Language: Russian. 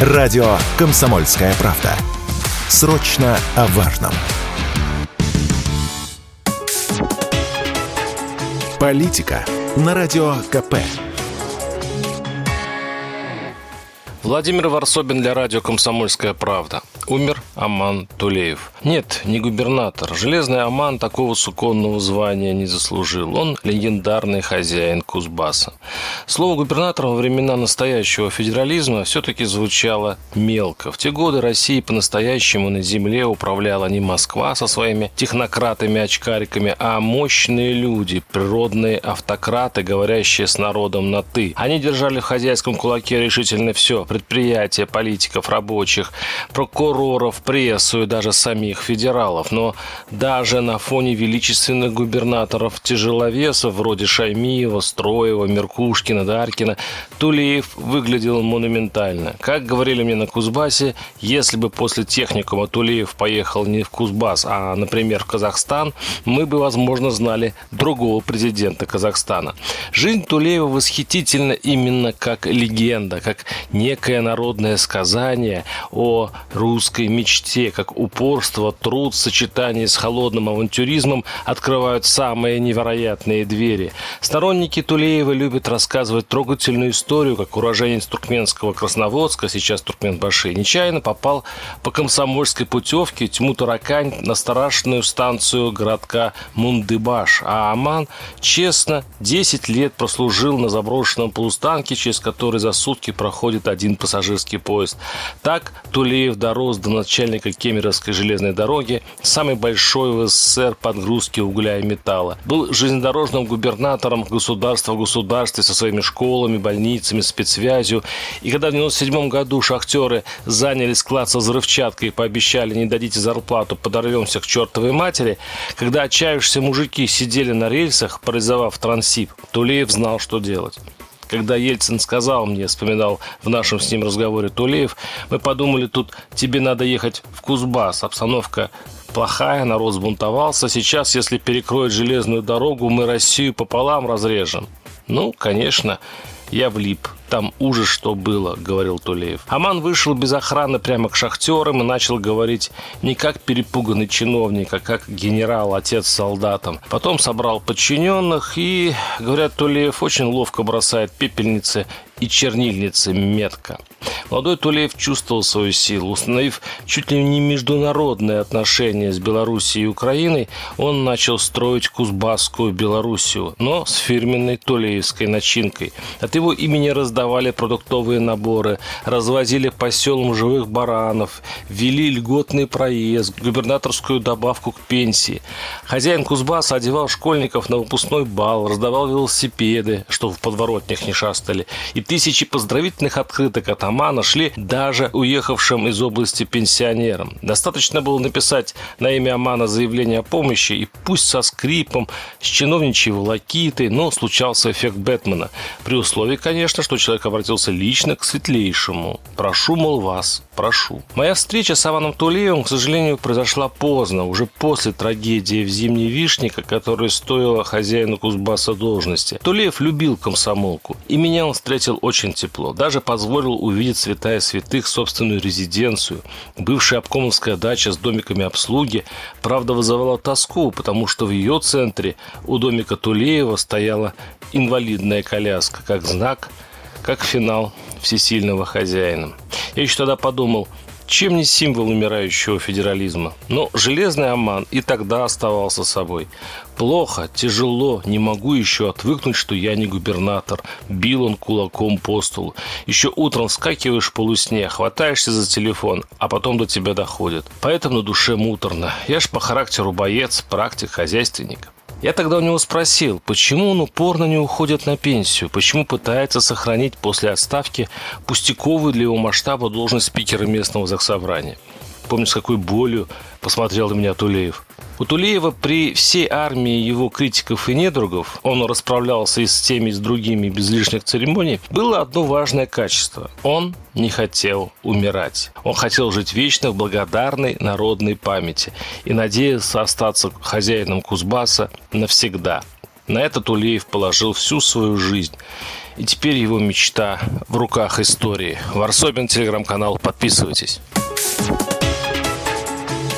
Радио «Комсомольская правда». Срочно о важном. Политика на Радио КП. Владимир Варсобин для радио «Комсомольская правда». Умер Аман Тулеев. Нет, не губернатор. Железный Аман такого суконного звания не заслужил. Он легендарный хозяин Кузбасса. Слово губернатор во времена настоящего федерализма все-таки звучало мелко. В те годы России по-настоящему на земле управляла не Москва со своими технократами-очкариками, а мощные люди, природные автократы, говорящие с народом на «ты». Они держали в хозяйском кулаке решительно все – предприятия, политиков, рабочих, прокуроров, прессу и даже самих федералов. Но даже на фоне величественных губернаторов-тяжеловесов вроде Шаймиева, Строева, Меркушкина, Даркина, Тулеев выглядел монументально. Как говорили мне на Кузбассе, если бы после техникума Тулеев поехал не в Кузбасс, а, например, в Казахстан, мы бы, возможно, знали другого президента Казахстана. Жизнь Тулеева восхитительна именно как легенда, как некое народное сказание о русской мечте, как упорство, труд, сочетание с холодным авантюризмом открывают самые невероятные двери. Сторонники Тулеева любят рассказывать трогательную историю, как уроженец туркменского Красноводска, сейчас Туркменбаши, нечаянно попал по комсомольской путевке тьму Таракань на страшную станцию городка Мундыбаш, а Аман честно 10 лет прослужил на заброшенном полустанке, через который за сутки проходит один пассажирский поезд. Так Тулеев дорос до начальника Кемеровской железной дороги, самой большой в СССР подгрузки угля и металла. Был железнодорожным губернатором государства в государстве со своими школами, больницами, спецсвязью. И когда в 97 году шахтеры заняли склад со взрывчаткой и пообещали не дадите зарплату, подорвемся к чертовой матери, когда отчаявшиеся мужики сидели на рельсах, парализовав трансип, Тулеев знал, что делать когда Ельцин сказал мне, вспоминал в нашем с ним разговоре Тулеев, мы подумали, тут тебе надо ехать в Кузбасс, обстановка плохая, народ сбунтовался. Сейчас, если перекроют железную дорогу, мы Россию пополам разрежем. Ну, конечно, я влип. Там ужас, что было, говорил Тулеев. Аман вышел без охраны прямо к шахтерам и начал говорить не как перепуганный чиновник, а как генерал, отец солдатам. Потом собрал подчиненных и, говорят, Тулеев очень ловко бросает пепельницы и чернильницы метко. Молодой Тулеев чувствовал свою силу. Установив чуть ли не международные отношения с Белоруссией и Украиной, он начал строить Кузбасскую Белоруссию, но с фирменной Тулеевской начинкой. От его имени раздавали продуктовые наборы, развозили по селам живых баранов, ввели льготный проезд, губернаторскую добавку к пенсии. Хозяин Кузбасса одевал школьников на выпускной бал, раздавал велосипеды, чтобы в подворотнях не шастали, и тысячи поздравительных открыток от Амана шли даже уехавшим из области пенсионерам. Достаточно было написать на имя Амана заявление о помощи, и пусть со скрипом, с чиновничьей волокитой, но случался эффект Бэтмена. При условии, конечно, что человек обратился лично к светлейшему. «Прошу, мол, вас, прошу». Моя встреча с Аваном Тулеевым, к сожалению, произошла поздно, уже после трагедии в «Зимней вишнике», которая стоила хозяину Кузбасса должности. Тулеев любил комсомолку, и меня он встретил очень тепло. Даже позволил увидеть святая святых собственную резиденцию. Бывшая обкомовская дача с домиками обслуги, правда, вызывала тоску, потому что в ее центре у домика Тулеева стояла инвалидная коляска, как знак, как финал всесильного хозяина. Я еще тогда подумал, чем не символ умирающего федерализма? Но железный Аман и тогда оставался собой. Плохо, тяжело, не могу еще отвыкнуть, что я не губернатор. Бил он кулаком по столу. Еще утром вскакиваешь в полусне, хватаешься за телефон, а потом до тебя доходит. Поэтому на душе муторно. Я ж по характеру боец, практик, хозяйственник. Я тогда у него спросил, почему он упорно не уходит на пенсию, почему пытается сохранить после отставки пустяковую для его масштаба должность спикера местного заксобрания. Помню, с какой болью посмотрел на меня Тулеев. У Тулеева при всей армии его критиков и недругов, он расправлялся и с теми, и с другими без лишних церемоний, было одно важное качество. Он не хотел умирать. Он хотел жить вечно в благодарной народной памяти и надеялся остаться хозяином Кузбасса навсегда. На это Тулеев положил всю свою жизнь. И теперь его мечта в руках истории. Варсобин, телеграм-канал, подписывайтесь.